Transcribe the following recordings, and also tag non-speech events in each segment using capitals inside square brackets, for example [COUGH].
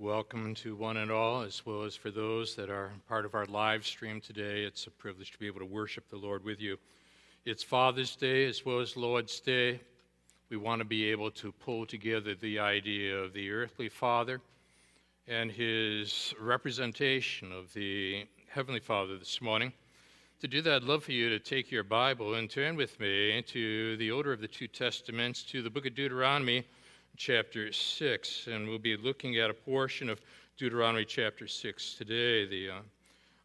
Welcome to one and all, as well as for those that are part of our live stream today. It's a privilege to be able to worship the Lord with you. It's Father's Day as well as Lord's Day. We want to be able to pull together the idea of the earthly Father and his representation of the Heavenly Father this morning. To do that, I'd love for you to take your Bible and turn with me to the order of the two Testaments to the book of Deuteronomy, chapter 6. And we'll be looking at a portion of Deuteronomy chapter 6 today, the uh,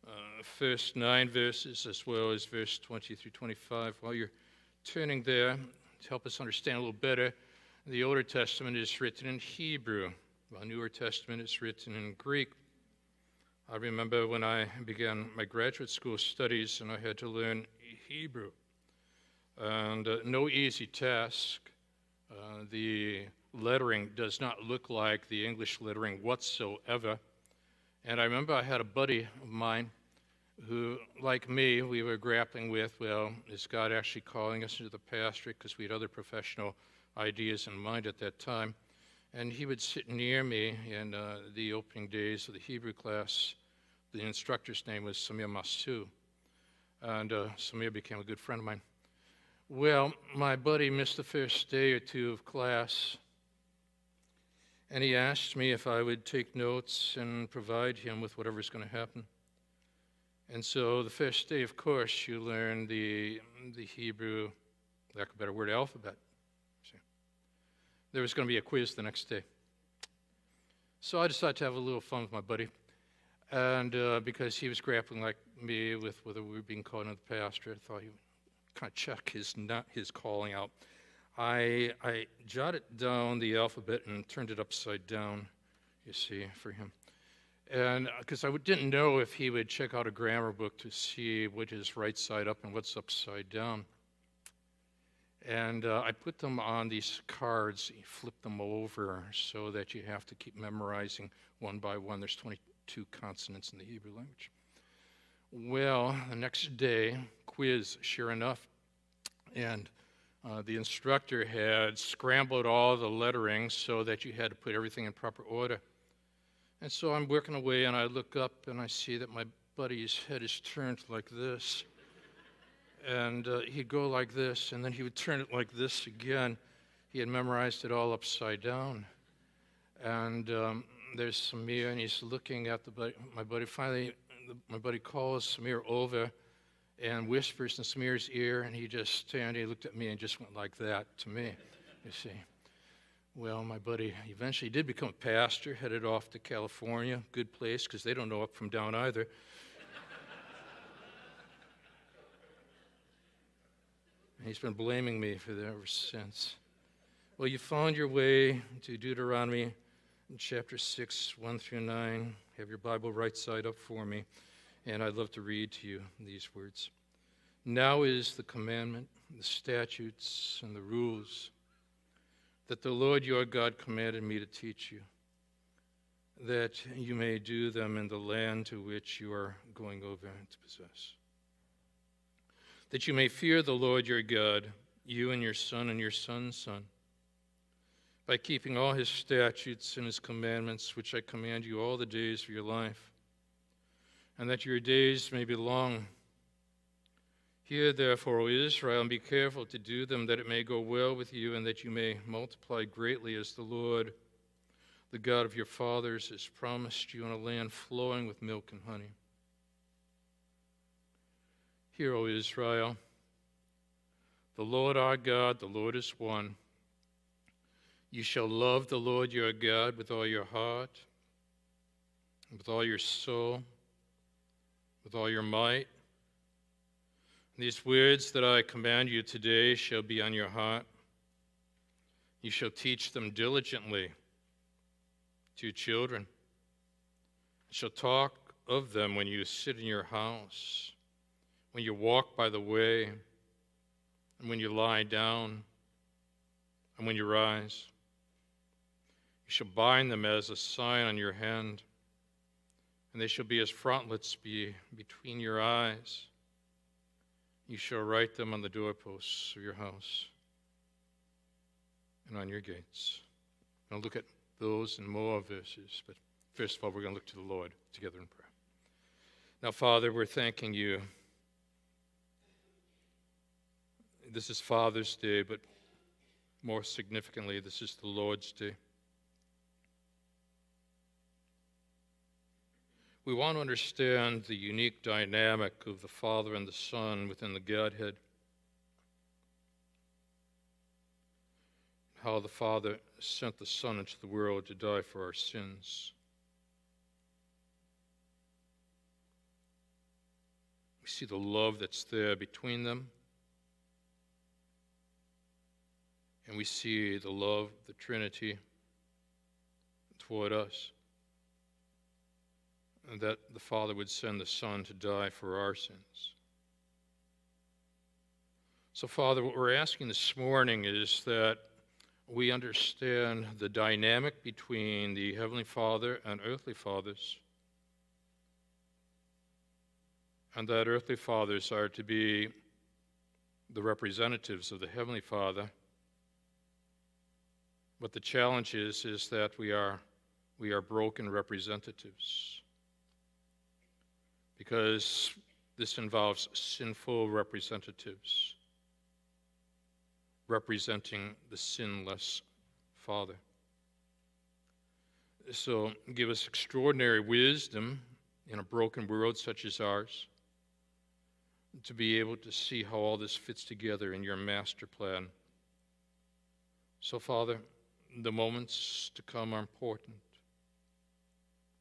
uh, first nine verses as well as verse 20 through 25. While you're turning there, to help us understand a little better, the Older Testament is written in Hebrew, while Newer Testament is written in Greek. I remember when I began my graduate school studies and I had to learn Hebrew. And uh, no easy task. Uh, the lettering does not look like the English lettering whatsoever. And I remember I had a buddy of mine who, like me, we were grappling with well, is God actually calling us into the pastorate? Because we had other professional ideas in mind at that time. And he would sit near me in uh, the opening days of the Hebrew class. The instructor's name was Samir Masu. And uh, Samir became a good friend of mine. Well, my buddy missed the first day or two of class. And he asked me if I would take notes and provide him with whatever's going to happen. And so the first day, of course, you learn the, the Hebrew, lack of a better word, alphabet there was going to be a quiz the next day. So I decided to have a little fun with my buddy. And uh, because he was grappling like me with whether we were being called into the pastor, I thought he would kind of check his, not his calling out. I, I jotted down the alphabet and turned it upside down, you see, for him. And because uh, I didn't know if he would check out a grammar book to see what is right side up and what's upside down. And uh, I put them on these cards, flip them over so that you have to keep memorizing one by one. There's 22 consonants in the Hebrew language. Well, the next day, quiz, sure enough. And uh, the instructor had scrambled all the lettering so that you had to put everything in proper order. And so I'm working away, and I look up and I see that my buddy's head is turned like this and uh, he'd go like this, and then he would turn it like this again. He had memorized it all upside down. And um, there's Samir, and he's looking at the buddy, my buddy. Finally, the, my buddy calls Samir over and whispers in Samir's ear, and he just stand. He looked at me and just went like that to me. You see. Well, my buddy eventually did become a pastor, headed off to California. Good place because they don't know up from down either. [LAUGHS] He's been blaming me for that ever since. Well, you found your way to Deuteronomy chapter 6, 1 through 9. Have your Bible right side up for me, and I'd love to read to you these words. Now is the commandment, the statutes, and the rules that the Lord your God commanded me to teach you, that you may do them in the land to which you are going over to possess that you may fear the Lord your God, you and your son and your son's son, by keeping all his statutes and his commandments, which I command you all the days of your life, and that your days may be long. Hear therefore, O Israel, and be careful to do them, that it may go well with you, and that you may multiply greatly as the Lord, the God of your fathers, has promised you in a land flowing with milk and honey. Hear, O Israel, the Lord our God, the Lord is one. You shall love the Lord your God with all your heart, with all your soul, with all your might. These words that I command you today shall be on your heart. You shall teach them diligently to your children. You shall talk of them when you sit in your house when you walk by the way, and when you lie down, and when you rise. You shall bind them as a sign on your hand, and they shall be as frontlets be between your eyes. You shall write them on the doorposts of your house and on your gates. I'll look at those and more verses, but First of all, we're going to look to the Lord together in prayer. Now, Father, we're thanking you. This is Father's Day, but more significantly, this is the Lord's Day. We want to understand the unique dynamic of the Father and the Son within the Godhead. How the Father sent the Son into the world to die for our sins. We see the love that's there between them. And we see the love the Trinity toward us that the Father would send the Son to die for our sins. So, Father, what we're asking this morning is that we understand the dynamic between the Heavenly Father and earthly fathers, and that earthly fathers are to be the representatives of the Heavenly Father. But the challenge is, is that we are, we are broken representatives because this involves sinful representatives representing the sinless Father. So give us extraordinary wisdom in a broken world such as ours to be able to see how all this fits together in your master plan. So, Father, the moments to come are important.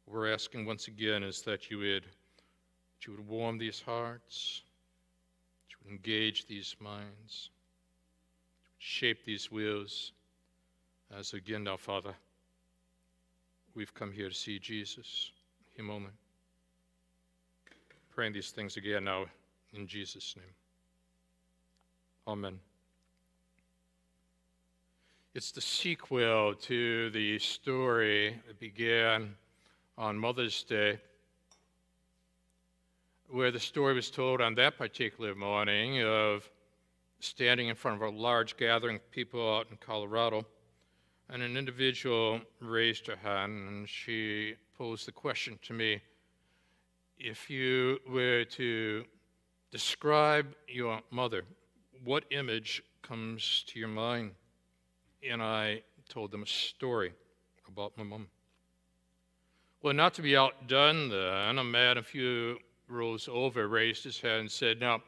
We're asking once again is that you would that you would warm these hearts, that you would engage these minds, She would shape these wills. As again now, Father, we've come here to see Jesus, Him only. Praying these things again now in Jesus' name. Amen. It's the sequel to the story that began on Mother's Day where the story was told on that particular morning of standing in front of a large gathering of people out in Colorado. And an individual raised her hand and she posed the question to me if you were to describe your mother, what image comes to your mind? And I told them a story about my mom. Well, not to be outdone then, man a few rose over, raised his hand, and said, Now,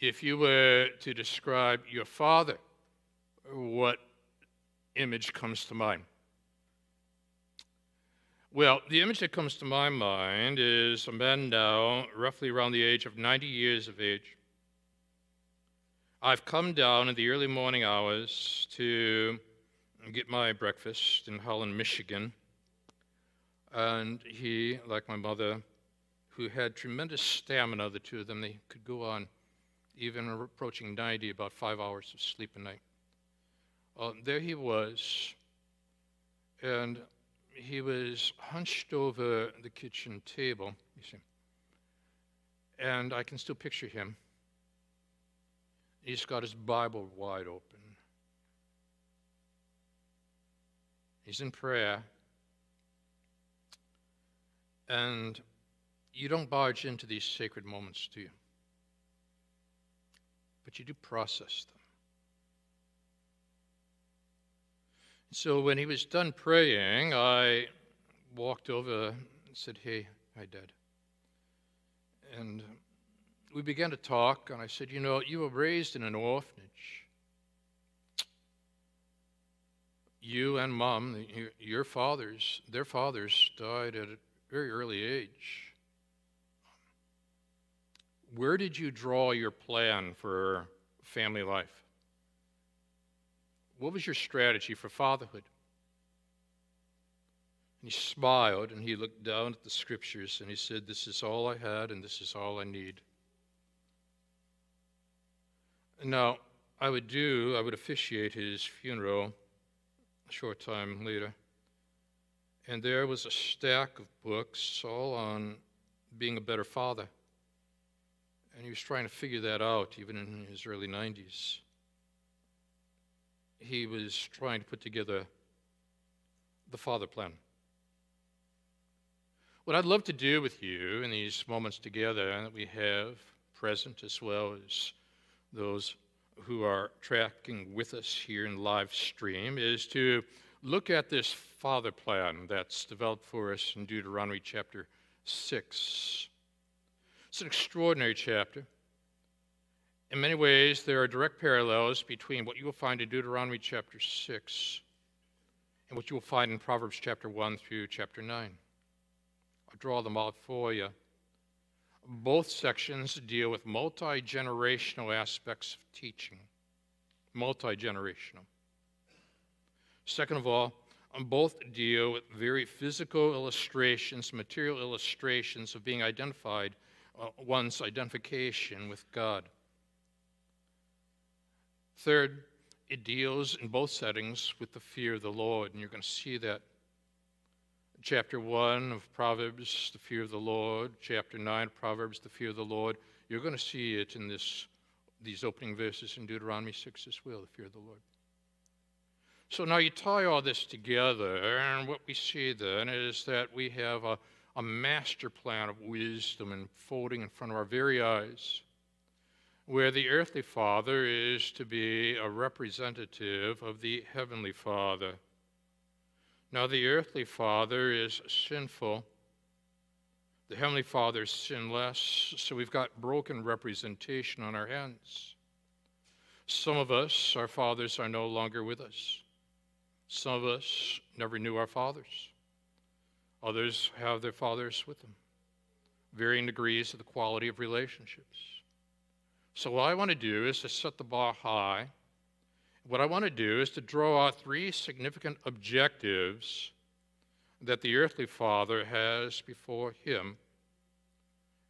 if you were to describe your father, what image comes to mind? Well, the image that comes to my mind is a man now, roughly around the age of 90 years of age. I've come down in the early morning hours to get my breakfast in Holland, Michigan. And he, like my mother, who had tremendous stamina, the two of them. They could go on even approaching 90, about five hours of sleep a night. Uh, there he was, and he was hunched over the kitchen table, you see. And I can still picture him. He's got his Bible wide open. He's in prayer. And you don't barge into these sacred moments, do you? But you do process them. So when he was done praying, I walked over and said, Hey, hi, Dad. And we began to talk, and I said, You know, you were raised in an orphanage. You and mom, your fathers, their fathers died at a very early age where did you draw your plan for family life? What was your strategy for fatherhood? And he smiled and he looked down at the scriptures and he said, This is all I had and this is all I need. Now, I would do, I would officiate his funeral a short time later. And there was a stack of books all on being a better father. And he was trying to figure that out even in his early 90s. He was trying to put together the father plan. What I'd love to do with you in these moments together that we have present, as well as those who are tracking with us here in live stream, is to look at this Father plan that's developed for us in Deuteronomy chapter 6. It's an extraordinary chapter. In many ways, there are direct parallels between what you will find in Deuteronomy chapter 6 and what you will find in Proverbs chapter 1 through chapter 9. I'll draw them out for you. Both sections deal with multi generational aspects of teaching. Multi generational. Second of all, both deal with very physical illustrations, material illustrations of being identified, Uh, one's identification with God. Third, it deals in both settings with the fear of the Lord, and you're going to see that chapter 1 of Proverbs, the fear of the Lord, chapter 9 of Proverbs, the fear of the Lord. You're going to see it in this, these opening verses in Deuteronomy 6 as well, the fear of the Lord. So now you tie all this together, and what we see then is that we have a, a master plan of wisdom unfolding in front of our very eyes, where the earthly father is to be a representative of the heavenly father. Now, the earthly father is sinful. The heavenly father is sinless, so we've got broken representation on our hands. Some of us, our fathers, are no longer with us. Some of us never knew our fathers. Others have their fathers with them, varying degrees of the quality of relationships. So, what I want to do is to set the bar high what I want to do is to draw out three significant objectives that the earthly father has before him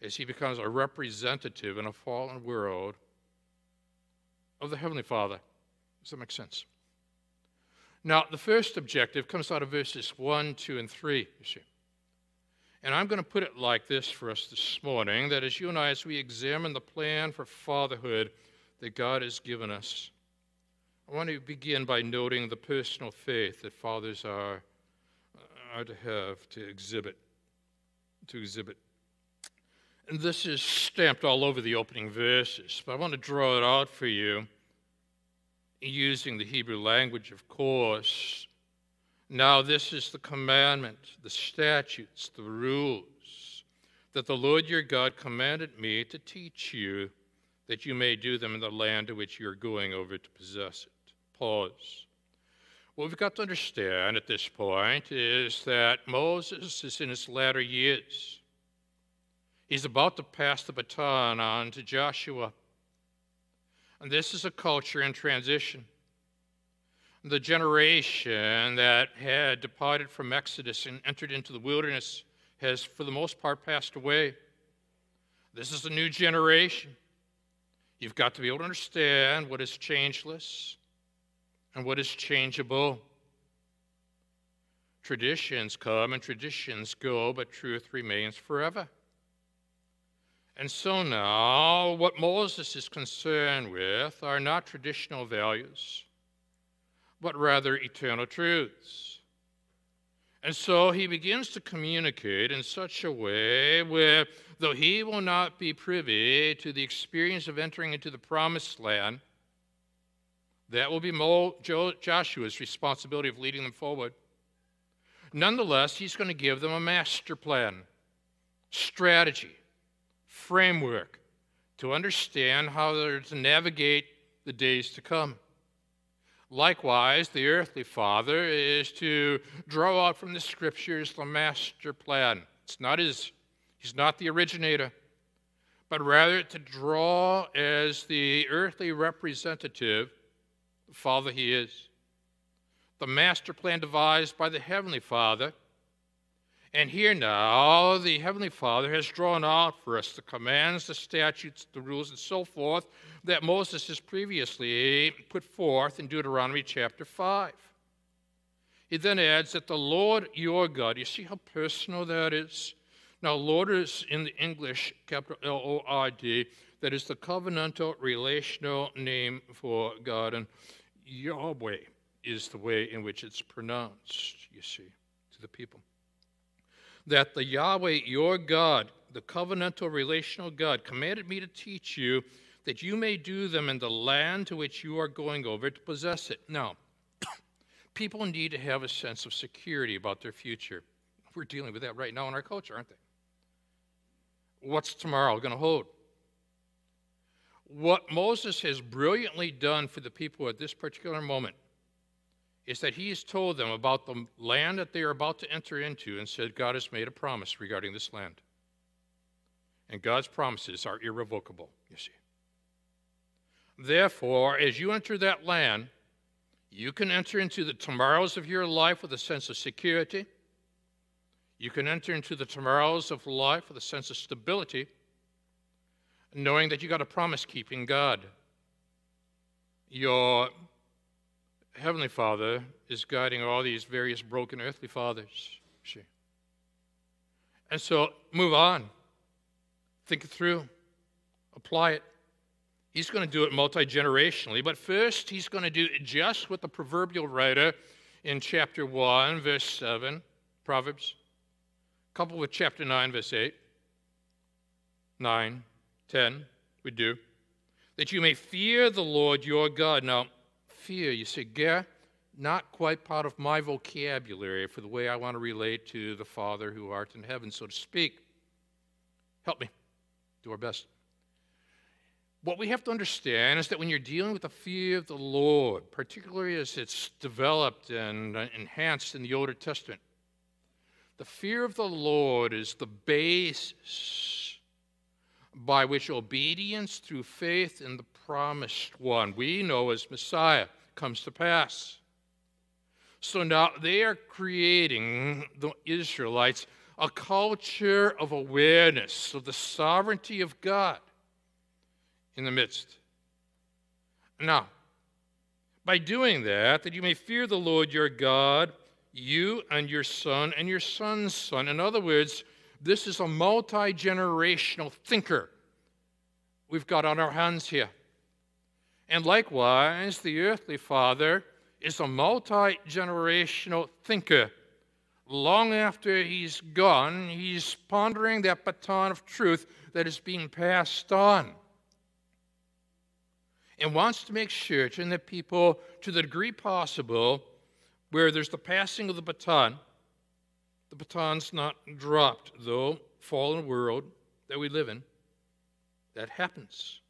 as he becomes a representative in a fallen world of the heavenly father. Does that make sense? Now, the first objective comes out of verses 1, 2, and 3, you see. And I'm going to put it like this for us this morning that as you and I, as we examine the plan for fatherhood that God has given us, I want to begin by noting the personal faith that fathers are, uh, are to have, to exhibit, to exhibit. And this is stamped all over the opening verses, but I want to draw it out for you using the Hebrew language, of course. Now, this is the commandment, the statutes, the rules that the Lord your God commanded me to teach you, that you may do them in the land to which you are going over to possess it pause. What we've got to understand at this point is that Moses is in his latter years. He's about to pass the baton on to Joshua. And this is a culture in transition. The generation that had departed from Exodus and entered into the wilderness has, for the most part, passed away. This is a new generation. You've got to be able to understand what is changeless and what is changeable. Traditions come and traditions go, but truth remains forever. And so now, what Moses is concerned with are not traditional values, but rather eternal truths. And so he begins to communicate in such a way where, though he will not be privy to the experience of entering into the promised land, that will be Mo, Joshua's responsibility of leading them forward. Nonetheless, he's going to give them a master plan, strategy, framework to understand how they're to navigate the days to come. Likewise, the earthly father is to draw out from the scriptures the master plan. It's not his, he's not the originator, but rather to draw as the earthly representative the Father He is. The master plan devised by the Heavenly Father. And here now, the Heavenly Father has drawn out for us the commands, the statutes, the rules, and so forth that Moses has previously put forth in Deuteronomy chapter 5. He then adds that the Lord your God, you see how personal that is? Now, Lord is in the English, capital L O R D, that is the covenantal relational name for God. And Yahweh is the way in which it's pronounced, you see, to the people. That the Yahweh, your God, the covenantal relational God, commanded me to teach you that you may do them in the land to which you are going over to possess it. Now, [COUGHS] people need to have a sense of security about their future. We're dealing with that right now in our culture, aren't they? What's tomorrow going to hold? What Moses has brilliantly done for the people at this particular moment is that he has told them about the land that they are about to enter into and said, God has made a promise regarding this land. And God's promises are irrevocable, you see. Therefore, as you enter that land, you can enter into the tomorrows of your life with a sense of security. You can enter into the tomorrows of life with a sense of stability, knowing that you got a promise keeping God. Your Heavenly Father is guiding all these various broken earthly fathers. And so move on. Think it through. Apply it. He's going to do it multi generationally, but first he's going to do it just what the proverbial writer in chapter 1, verse 7, Proverbs, coupled with chapter 9, verse 8, 9, 10, we do. That you may fear the Lord your God. Now, fear, you say, Ger, not quite part of my vocabulary for the way I want to relate to the Father who art in heaven, so to speak. Help me. Do our best. What we have to understand is that when you're dealing with the fear of the Lord, particularly as it's developed and enhanced in the Old Testament, the fear of the Lord is the basis by which obedience through faith in the promised one, we know as Messiah, comes to pass. So now they are creating, the Israelites, a culture of awareness of the sovereignty of God in the midst. Now, by doing that, that you may fear the Lord your God, you and your son and your son's son. In other words, this is a multi generational thinker we've got on our hands here. And likewise, the earthly father is a multi generational thinker. Long after he's gone, he's pondering that baton of truth that is being passed on and wants to make certain that people, to the degree possible, where there's the passing of the baton, the baton's not dropped, though, fallen world that we live in, that happens.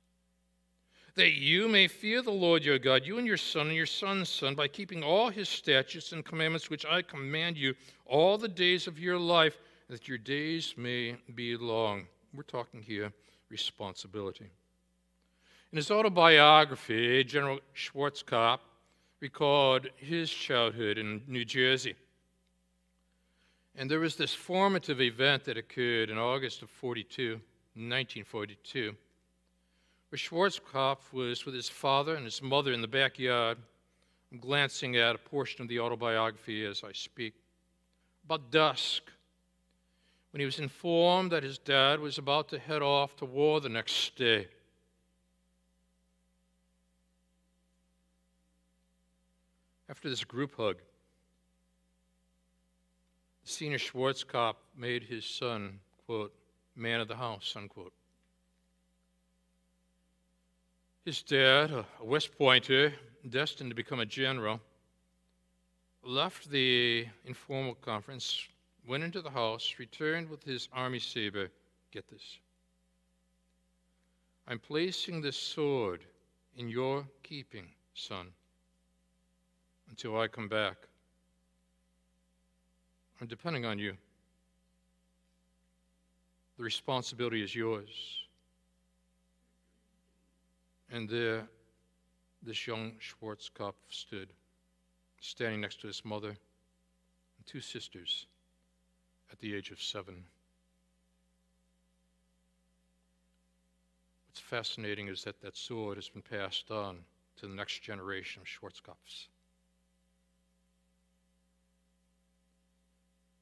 That you may fear the Lord your God, you and your son and your son's son, by keeping all his statutes and commandments which I command you all the days of your life, that your days may be long. We're talking here responsibility. In his autobiography, General Schwarzkopf recalled his childhood in New Jersey. And there was this formative event that occurred in August of 42, 1942, where Schwarzkopf was with his father and his mother in the backyard. I'm glancing at a portion of the autobiography as I speak. About dusk, when he was informed that his dad was about to head off to war the next day. After this group hug, the senior Schwarzkopf made his son, quote, man of the house, unquote. His uh, dad, a West Pointer, destined to become a general, left the informal conference, went into the house, returned with his army saber. Get this. I'm placing this sword in your keeping, son until I come back. I'm depending on you. The responsibility is yours. And there, this young Schwarzkopf stood, standing next to his mother and two sisters at the age of seven. What's fascinating is that that sword has been passed on to the next generation of Schwarzkopfs.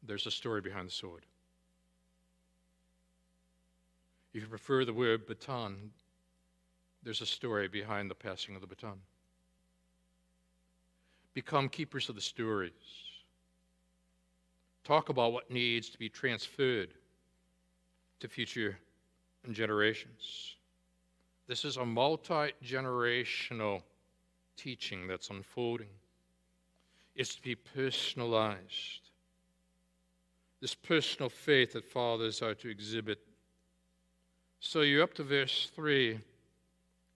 There's a story behind the sword. If you prefer the word baton, there's a story behind the passing of the baton. Become keepers of the stories. talk about what needs to be transferred to future generations. This is a multi generational teaching that's unfolding. It's to be personalized. This personal faith that fathers are to exhibit. So you're up to verse 3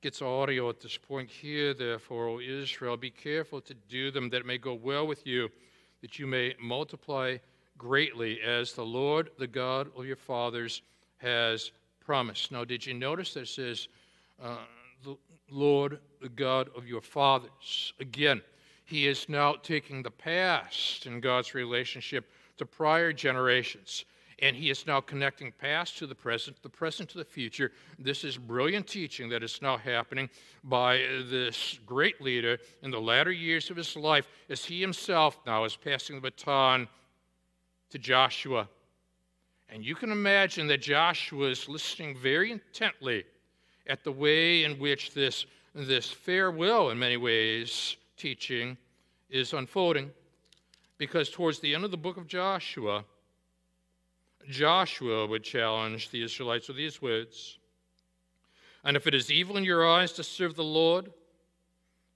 gets audio at this point. Hear, therefore, O Israel, be careful to do them that it may go well with you, that you may multiply greatly, as the Lord, the God of your fathers, has promised. Now, did you notice that it says, uh, the Lord, the God of your fathers? Again, he is now taking the past in God's relationship to prior generations and he is now connecting past to the present, the present to the future. This is brilliant teaching that is now happening by this great leader in the latter years of his life as he himself now is passing the baton to Joshua. And you can imagine that Joshua is listening very intently at the way in which this, this farewell, in many ways, teaching is unfolding. Because towards the end of the book of Joshua, Joshua would challenge the Israelites with these words And if it is evil in your eyes to serve the Lord,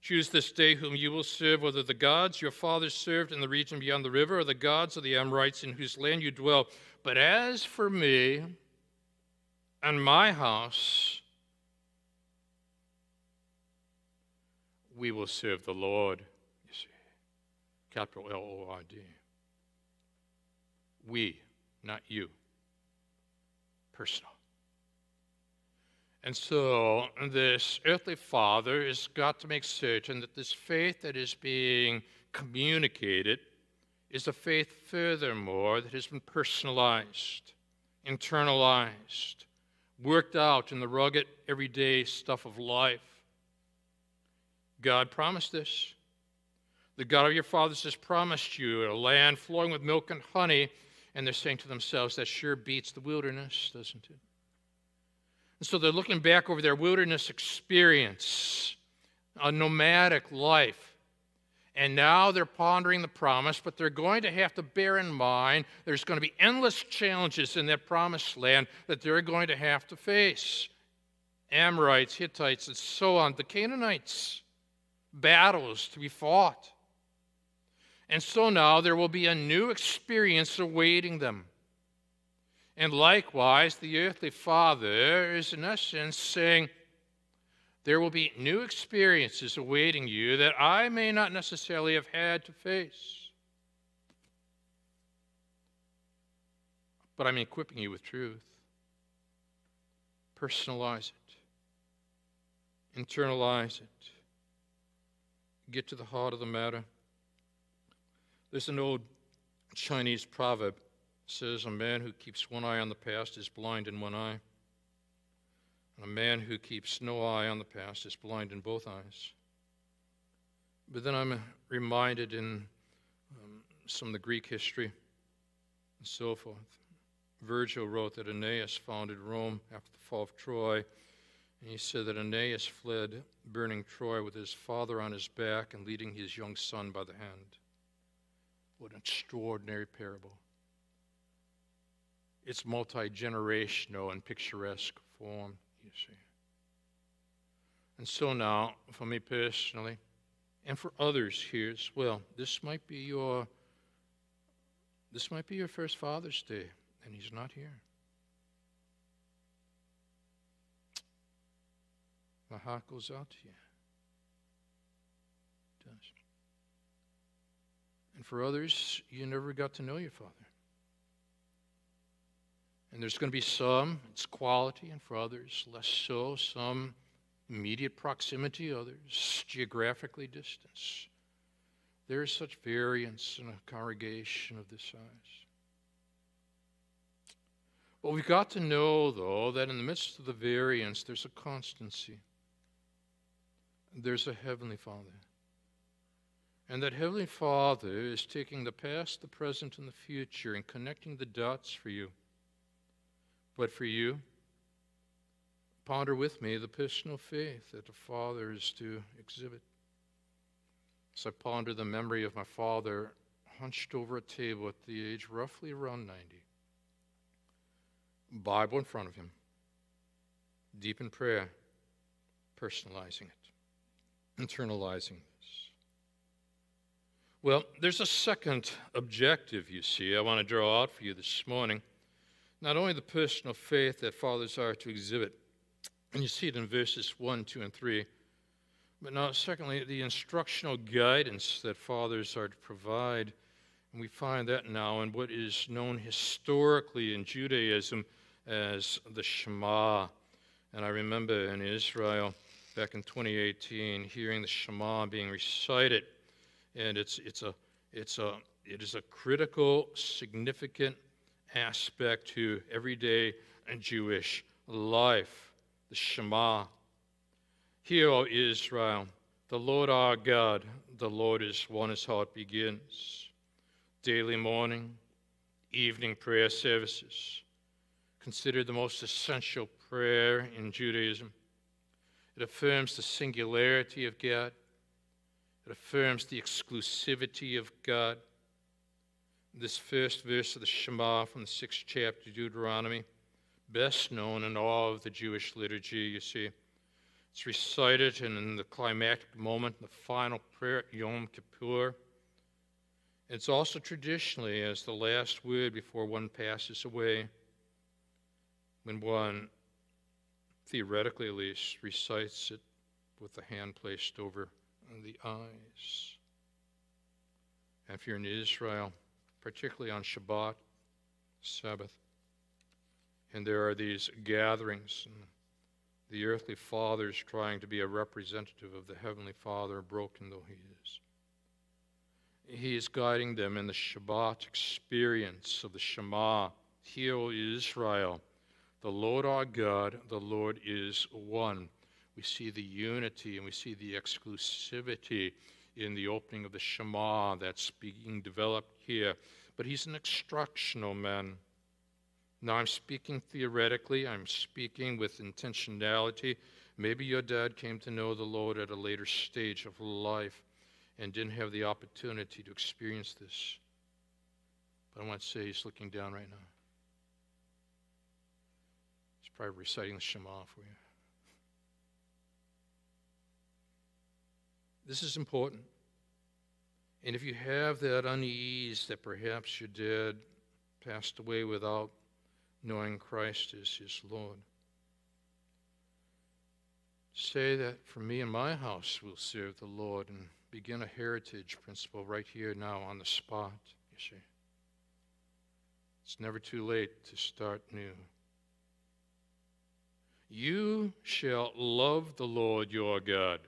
choose this day whom you will serve, whether the gods your fathers served in the region beyond the river or the gods of the Amorites in whose land you dwell. But as for me and my house, we will serve the Lord. You see, capital L O R D. We not you. Personal. And so, this earthly father has got to make certain that this faith that is being communicated is a faith, furthermore, that has been personalized, internalized, worked out in the rugged, everyday stuff of life. God promised this. The God of your fathers has promised you a land flowing with milk and honey and they're saying to themselves, that sure beats the wilderness, doesn't it? And so they're looking back over their wilderness experience, a nomadic life. And now they're pondering the promise, but they're going to have to bear in mind there's going to be endless challenges in that promised land that they're going to have to face Amorites, Hittites, and so on, the Canaanites, battles to be fought. And so now there will be a new experience awaiting them. And likewise, the earthly father is in essence saying, There will be new experiences awaiting you that I may not necessarily have had to face. But I'm equipping you with truth. Personalize it, internalize it, get to the heart of the matter. There's an old Chinese proverb says, A man who keeps one eye on the past is blind in one eye. And a man who keeps no eye on the past is blind in both eyes. But then I'm reminded in um, some of the Greek history and so forth. Virgil wrote that Aeneas founded Rome after the fall of Troy. And he said that Aeneas fled, burning Troy with his father on his back and leading his young son by the hand. What an extraordinary parable. It's multi generational and picturesque form, you see. And so now, for me personally, and for others here as well, this might be your this might be your first Father's Day, and he's not here. My heart goes out to you. It does. And for others, you never got to know your Father. And there's going to be some, it's quality, and for others, less so. Some immediate proximity, others geographically distance. There is such variance in a congregation of this size. But we've got to know, though, that in the midst of the variance, there's a constancy. There's a Heavenly Father. And that Heavenly Father is taking the past, the present, and the future and connecting the dots for you. But for you, ponder with me the personal faith that the Father is to exhibit. As I ponder the memory of my father hunched over a table at the age roughly around 90. Bible in front of him, deep in prayer, personalizing it, internalizing this. Well, there's a second objective, you see, I want to draw out for you this morning. Not only the personal faith that fathers are to exhibit, and you see it in verses 1, 2, and 3, but now, secondly, the instructional guidance that fathers are to provide. And we find that now in what is known historically in Judaism as the Shema. And I remember in Israel back in 2018 hearing the Shema being recited. And it's, it's a, it's a, it is a critical, significant aspect to everyday Jewish life. The Shema. Hear, O Israel, the Lord our God, the Lord is one as how it begins. Daily morning, evening prayer services, considered the most essential prayer in Judaism. It affirms the singularity of God. It affirms the exclusivity of God. This first verse of the Shema from the sixth chapter of Deuteronomy, best known in all of the Jewish liturgy, you see. It's recited in the climactic moment, the final prayer at Yom Kippur. It's also traditionally as the last word before one passes away, when one, theoretically at least, recites it with the hand placed over the eyes. And if you're in Israel, particularly on Shabbat, Sabbath, and there are these gatherings, and the earthly father is trying to be a representative of the heavenly father, broken though he is. He is guiding them in the Shabbat experience of the Shema. Hear, Israel, the Lord our God, the Lord is one. We see the unity and we see the exclusivity in the opening of the Shema that's being developed here. But he's an instructional man. Now, I'm speaking theoretically, I'm speaking with intentionality. Maybe your dad came to know the Lord at a later stage of life and didn't have the opportunity to experience this. But I want to say he's looking down right now. He's probably reciting the Shema for you. This is important. And if you have that unease that perhaps your dad passed away without knowing Christ as his Lord. Say that for me and my house we'll serve the Lord and begin a heritage principle right here now on the spot, you see. It's never too late to start new. You shall love the Lord your God.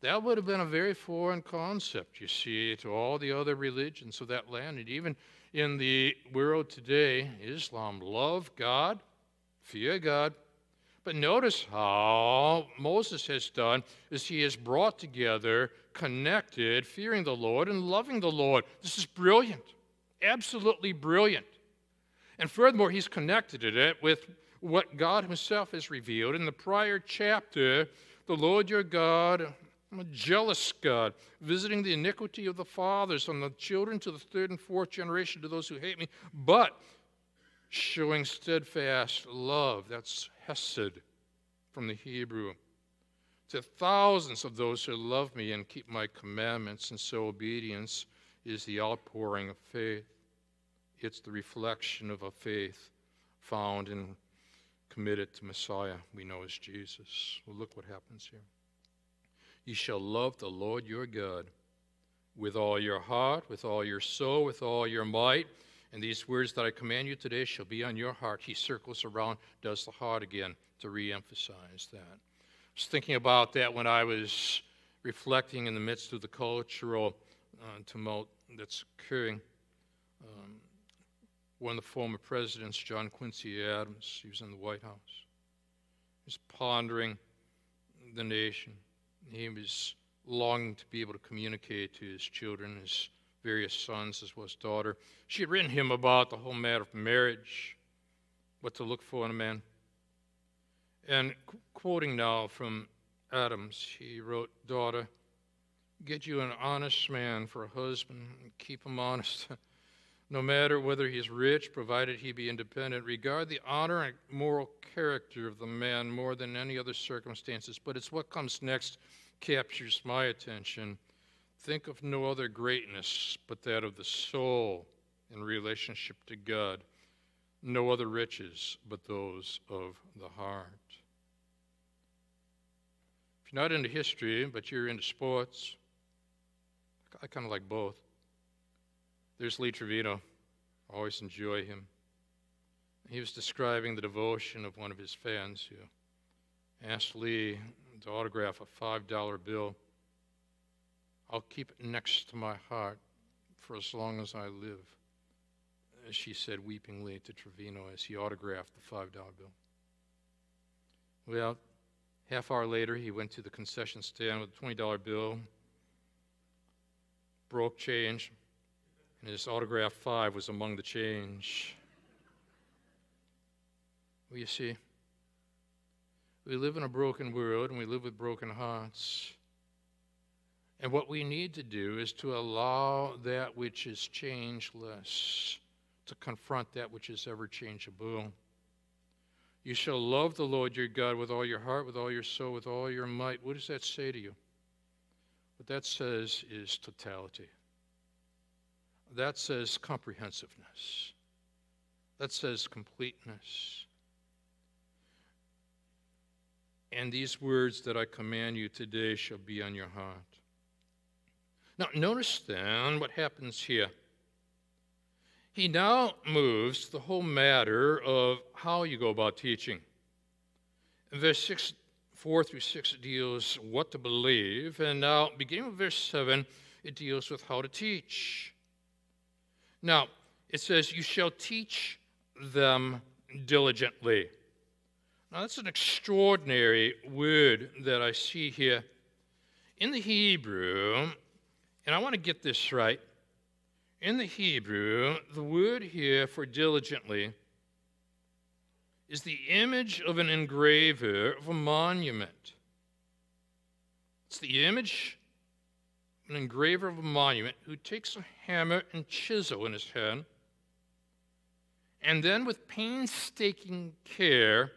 That would have been a very foreign concept, you see, to all the other religions of that land, and even in the world today, Islam, love God, fear God. But notice how Moses has done is he has brought together, connected, fearing the Lord and loving the Lord. This is brilliant, absolutely brilliant. And furthermore, he's connected it with what God himself has revealed in the prior chapter. The Lord your God I'm a jealous God, visiting the iniquity of the fathers on the children to the third and fourth generation to those who hate me, but showing steadfast love. That's Hesed from the Hebrew. To thousands of those who love me and keep my commandments, and so obedience is the outpouring of faith. It's the reflection of a faith found and committed to Messiah we know as Jesus. Well, look what happens here. You shall love the Lord your God with all your heart, with all your soul, with all your might. And these words that I command you today shall be on your heart. He circles around, does the heart again to re emphasize that. I was thinking about that when I was reflecting in the midst of the cultural uh, tumult that's occurring. Um, one of the former presidents, John Quincy Adams, he was in the White House. He was pondering the nation he was longing to be able to communicate to his children, his various sons, as well as daughter. She had written him about the whole matter of marriage, what to look for in a man. And qu- quoting now from Adams, he wrote, Daughter, Get you an honest man for a husband. And keep him honest. [LAUGHS] no matter whether he's rich, provided he be independent. Regard the honor and moral character of the man more than any other circumstances. But it's what comes next captures my attention. Think of no other greatness but that of the soul in relationship to God, no other riches but those of the heart. If you're not into history, but you're into sports, I kind of like both. There's Lee Trevino. I always enjoy him. He was describing the devotion of one of his fans who asked Lee to autograph a $5 bill. I'll keep it next to my heart for as long as I live, she said weepingly to Trevino as he autographed the $5 bill. Well, half hour later, he went to the concession stand with a $20 bill, broke change, and his autograph five was among the change. Well, you see, we live in a broken world and we live with broken hearts. And what we need to do is to allow that which is changeless to confront that which is ever changeable. You shall love the Lord your God with all your heart, with all your soul, with all your might. What does that say to you? What that says is totality. That says comprehensiveness. That says completeness. And these words that I command you today shall be on your heart. Now, notice then what happens here. He now moves the whole matter of how you go about teaching. In verse 6, 4 through 6 deals what to believe, and now, beginning with verse 7, it deals with how to teach. Now, it says, You shall teach them diligently. Now, that's an extraordinary word that I see here. In the Hebrew, and I want to get this right. In the Hebrew, the word here for diligently is the image of an engraver of a monument. It's the image an engraver of a monument who takes a hammer and chisel in his hand, and then with painstaking care,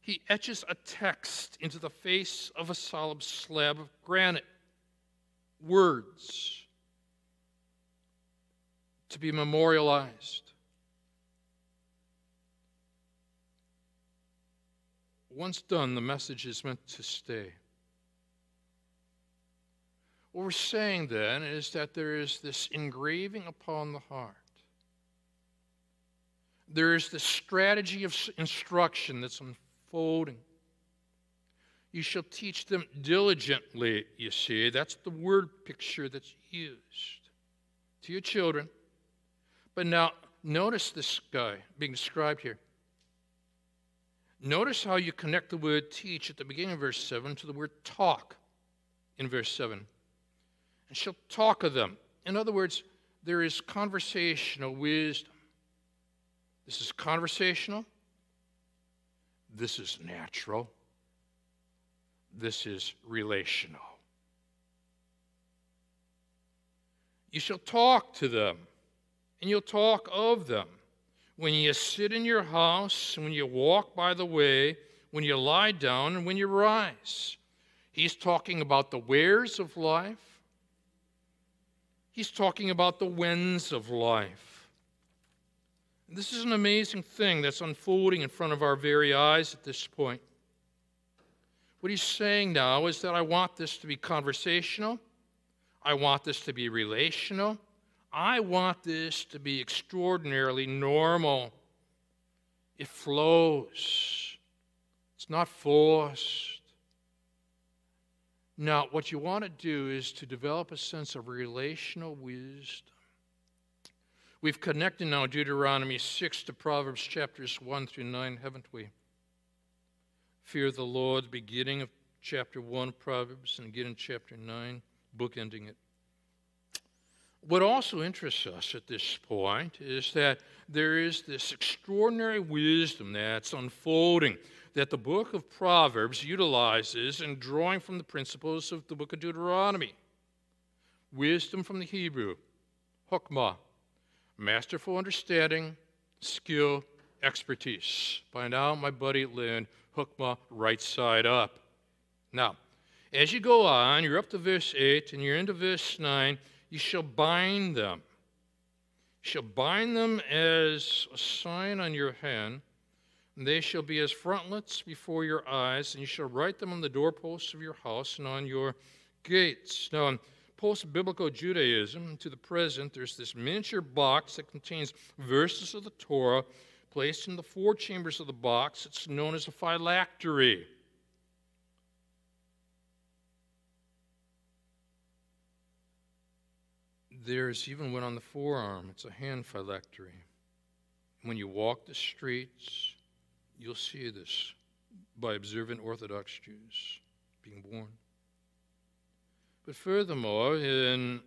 he etches a text into the face of a solid slab of granite words to be memorialized. Once done, the message is meant to stay. What we're saying then is that there is this engraving upon the heart. There is this strategy of instruction that's unfolding. You shall teach them diligently, you see. That's the word picture that's used to your children. But now, notice this guy being described here. Notice how you connect the word teach at the beginning of verse 7 to the word talk in verse 7. And she'll talk of them. In other words, there is conversational wisdom. This is conversational. This is natural. This is relational. You shall talk to them, and you'll talk of them. When you sit in your house, when you walk by the way, when you lie down, and when you rise. He's talking about the wares of life. He's talking about the whens of life. This is an amazing thing that's unfolding in front of our very eyes at this point. What he's saying now is that I want this to be conversational. I want this to be relational. I want this to be extraordinarily normal. It flows, it's not forced. Now, what you want to do is to develop a sense of relational wisdom. We've connected now Deuteronomy 6 to Proverbs chapters 1 through 9, haven't we? Fear the Lord, beginning of chapter 1 of Proverbs and again in chapter 9, bookending it. What also interests us at this point is that there is this extraordinary wisdom that's unfolding that the book of Proverbs utilizes in drawing from the principles of the book of Deuteronomy. wisdom from the Hebrew, hokmah, masterful understanding, skill, expertise. By now, my buddy Lynn, hokmah, right side up. Now, as you go on, you're up to verse 8 and you're into verse 9, you shall bind them. You shall bind them as a sign on your hand and they shall be as frontlets before your eyes, and you shall write them on the doorposts of your house and on your gates. Now, in post biblical Judaism to the present, there's this miniature box that contains verses of the Torah placed in the four chambers of the box. It's known as a phylactery. There's even one on the forearm. It's a hand phylactery. When you walk the streets, You'll see this by observant Orthodox Jews being born. But furthermore, in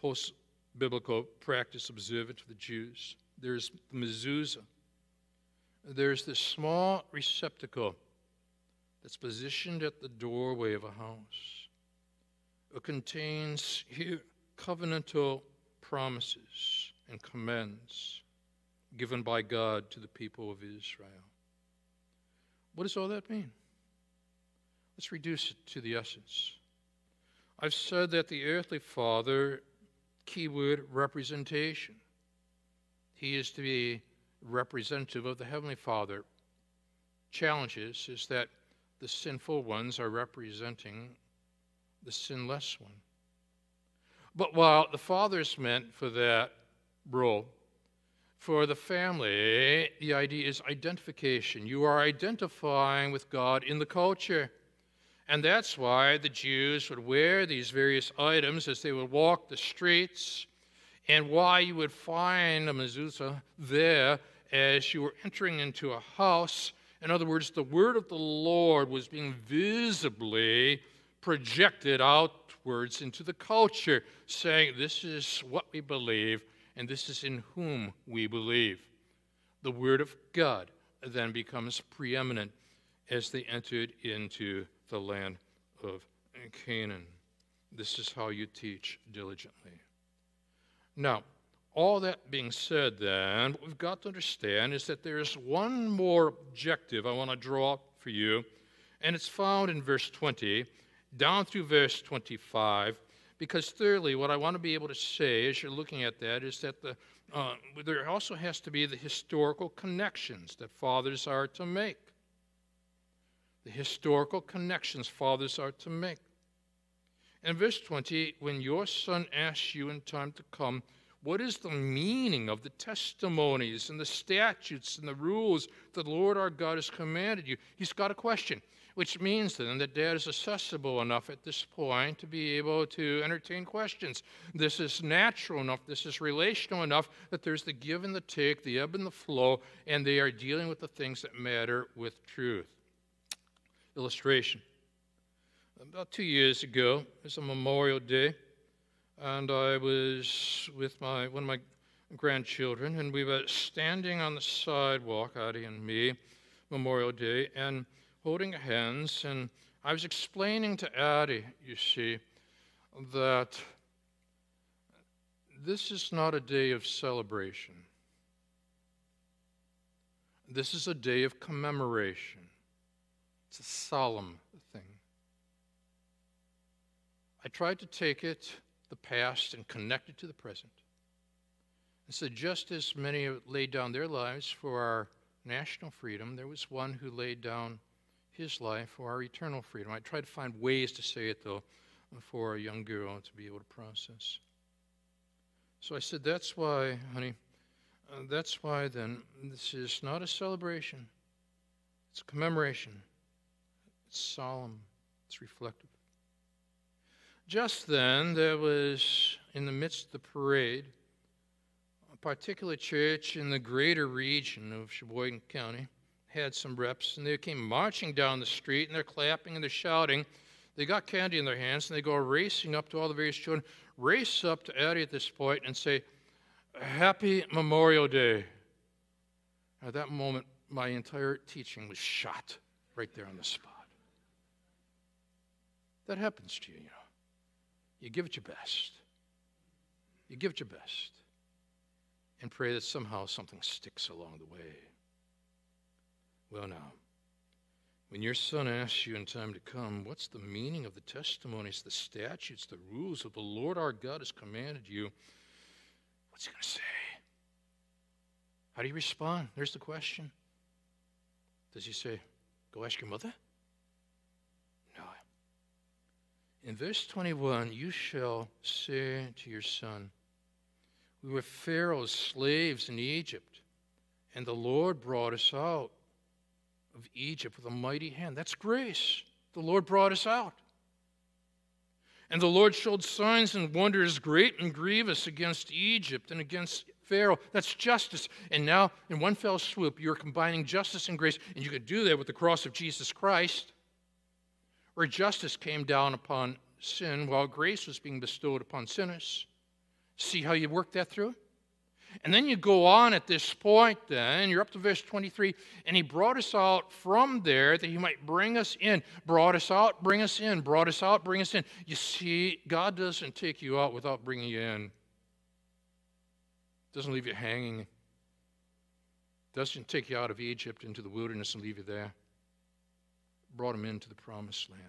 post biblical practice observant of the Jews, there's the mezuzah. There's this small receptacle that's positioned at the doorway of a house. It contains here covenantal promises and commands given by God to the people of Israel. What does all that mean? Let's reduce it to the essence. I've said that the earthly father, keyword representation, he is to be representative of the heavenly father. Challenges is that the sinful ones are representing the sinless one. But while the father is meant for that role, for the family, the idea is identification. You are identifying with God in the culture. And that's why the Jews would wear these various items as they would walk the streets, and why you would find a mezuzah there as you were entering into a house. In other words, the word of the Lord was being visibly projected outwards into the culture, saying, This is what we believe and this is in whom we believe. The Word of God then becomes preeminent as they entered into the land of Canaan. This is how you teach diligently. Now, all that being said, then, what we've got to understand is that there's one more objective I want to draw for you, and it's found in verse 20 down through verse 25 because thirdly, what I want to be able to say as you're looking at that is that the, uh, there also has to be the historical connections that fathers are to make. The historical connections fathers are to make. In verse 20, when your son asks you in time to come, what is the meaning of the testimonies and the statutes and the rules that the Lord our God has commanded you? He's got a question which means then that dad is accessible enough at this point to be able to entertain questions. This is natural enough, this is relational enough that there's the give and the take, the ebb and the flow, and they are dealing with the things that matter with truth. Illustration. About two years ago, it was a Memorial Day, and I was with my one of my grandchildren, and we were standing on the sidewalk, Addie and me, Memorial Day, and holding hands, and I was explaining to Addie, you see, that this is not a day of celebration. This is a day of commemoration. It's a solemn thing. I tried to take it, the past, and connect it to the present. And so, just as many laid down their lives for our national freedom, there was one who laid down his life for our eternal freedom. I try to find ways to say it, though, for a young girl to be able to process. So I said, That's why, honey, uh, that's why then this is not a celebration, it's a commemoration. It's solemn, it's reflective. Just then, there was in the midst of the parade a particular church in the greater region of Sheboygan County had some reps, and they came marching down the street, and they're clapping and they're shouting. They got candy in their hands, and they go racing up to all the various children, race up to Addie at this point, and say, Happy Memorial Day. At that moment, my entire teaching was shot right there on the spot. That happens to you, you know. You give it your best. You give it your best and pray that somehow something sticks along the way. Well, now, when your son asks you in time to come, what's the meaning of the testimonies, the statutes, the rules of the Lord our God has commanded you? What's he going to say? How do you respond? There's the question. Does he say, Go ask your mother? No. In verse 21, you shall say to your son, We were Pharaoh's slaves in Egypt, and the Lord brought us out of Egypt with a mighty hand. That's grace. The Lord brought us out. And the Lord showed signs and wonders great and grievous against Egypt and against Pharaoh. That's justice. And now, in one fell swoop, you're combining justice and grace. And you could do that with the cross of Jesus Christ, where justice came down upon sin while grace was being bestowed upon sinners. See how you work that through? And then you go on at this point, then, you're up to verse 23, and he brought us out from there that he might bring us in. Brought us out, bring us in. Brought us out, bring us in. You see, God doesn't take you out without bringing you in, doesn't leave you hanging, doesn't take you out of Egypt into the wilderness and leave you there. Brought him into the promised land.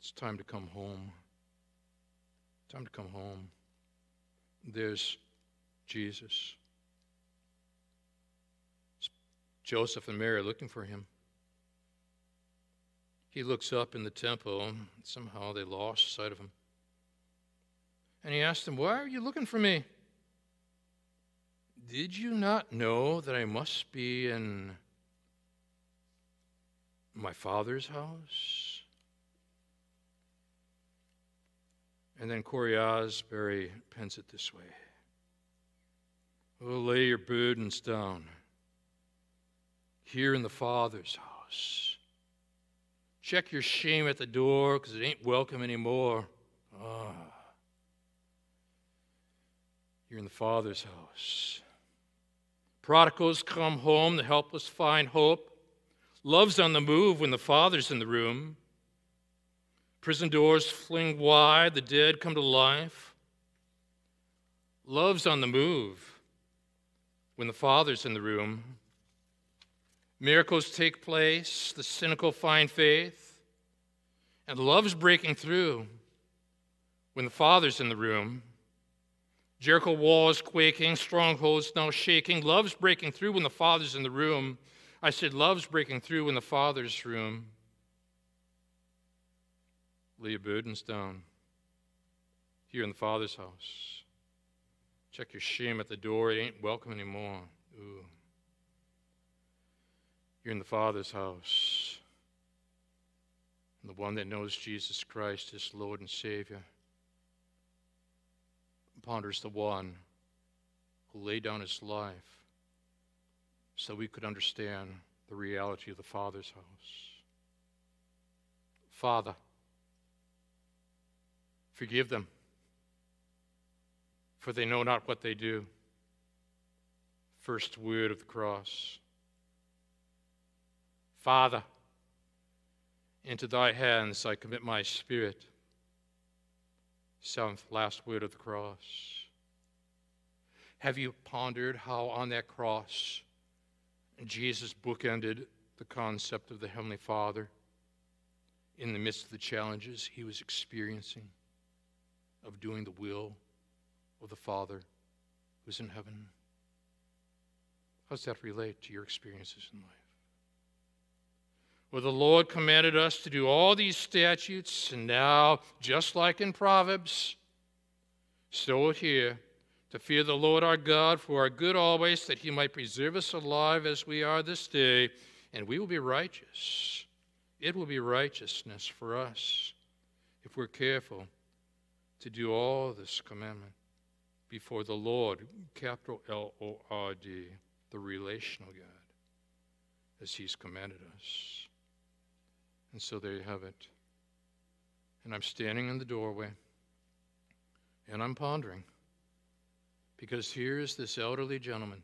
It's time to come home. Time to come home. There's Jesus. Joseph and Mary are looking for him. He looks up in the temple. Somehow they lost sight of him. And he asked them, Why are you looking for me? Did you not know that I must be in my father's house? And then Cory Asbury pens it this way Oh, lay your burdens down here in the Father's house. Check your shame at the door because it ain't welcome anymore. Ah. You're in the Father's house. Prodigals come home, the helpless find hope. Love's on the move when the Father's in the room. Prison doors fling wide, the dead come to life. Love's on the move when the Father's in the room. Miracles take place, the cynical find faith, and love's breaking through when the Father's in the room. Jericho walls quaking, strongholds now shaking. Love's breaking through when the Father's in the room. I said, Love's breaking through in the Father's room. Lay your burdens down here in the Father's house. Check your shame at the door. It ain't welcome anymore. Ooh. You're in the Father's house. And the one that knows Jesus Christ as Lord and Savior ponders the one who laid down his life so we could understand the reality of the Father's house. Father, forgive them for they know not what they do. First word of the cross. Father, into thy hands I commit my spirit. Seventh, last word of the cross. Have you pondered how on that cross Jesus bookended the concept of the Heavenly Father in the midst of the challenges he was experiencing of doing the will of the Father who's in heaven? How does that relate to your experiences in life? Well, the Lord commanded us to do all these statutes, and now, just like in Proverbs, so here, to fear the Lord our God for our good always, that he might preserve us alive as we are this day, and we will be righteous. It will be righteousness for us if we're careful to do all this commandment before the Lord, capital L O R D, the relational God, as He's commanded us. And so there you have it. And I'm standing in the doorway and I'm pondering because here's this elderly gentleman,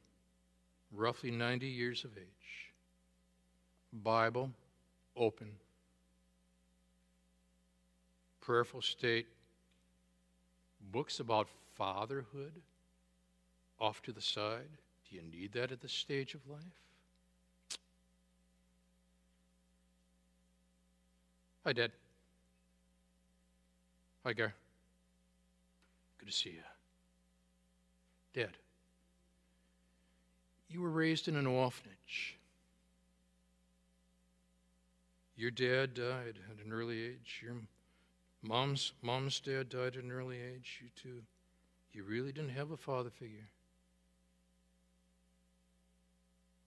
roughly 90 years of age, Bible open, prayerful state, books about fatherhood off to the side? Do you need that at this stage of life? Hi, Dad. Hi, Gar. Good to see you. Dad, you were raised in an orphanage. Your dad died at an early age. Your mom's mom's dad died at an early age. You too. You really didn't have a father figure.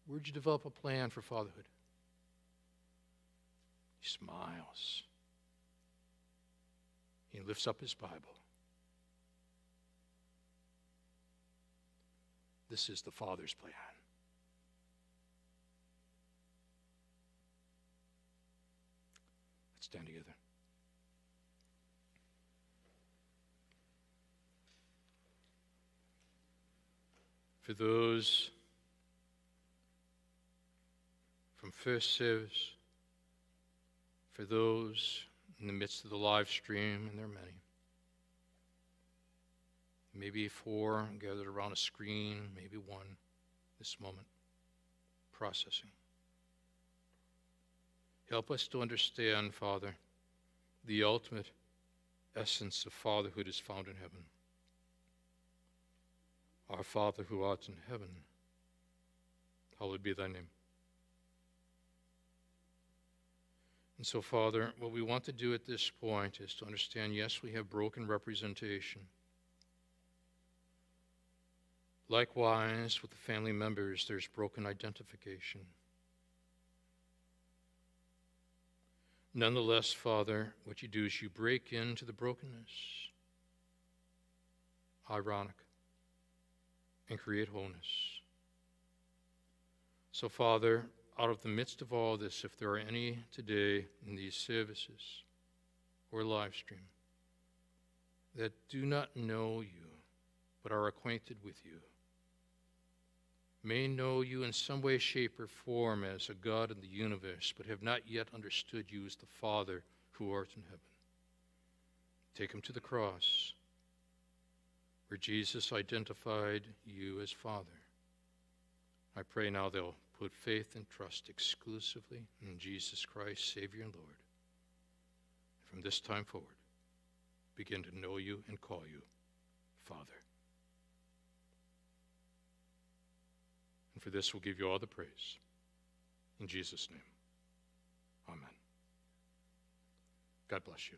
Where'd you develop a plan for fatherhood? He smiles. He lifts up his Bible. This is the Father's plan. Let's stand together. For those from first service, for those in the midst of the live stream, and there are many. Maybe four gathered around a screen, maybe one this moment, processing. Help us to understand, Father, the ultimate essence of fatherhood is found in heaven. Our Father who art in heaven, hallowed be thy name. And so, Father, what we want to do at this point is to understand yes, we have broken representation. Likewise, with the family members, there's broken identification. Nonetheless, Father, what you do is you break into the brokenness. Ironic. And create wholeness. So, Father, out of the midst of all this, if there are any today in these services or live stream that do not know you but are acquainted with you, may know you in some way, shape, or form as a God in the universe, but have not yet understood you as the Father who art in heaven. Take them to the cross, where Jesus identified you as Father. I pray now they'll put faith and trust exclusively in Jesus Christ, Savior and Lord. From this time forward, begin to know you and call you Father. And for this, we'll give you all the praise. In Jesus' name, amen. God bless you.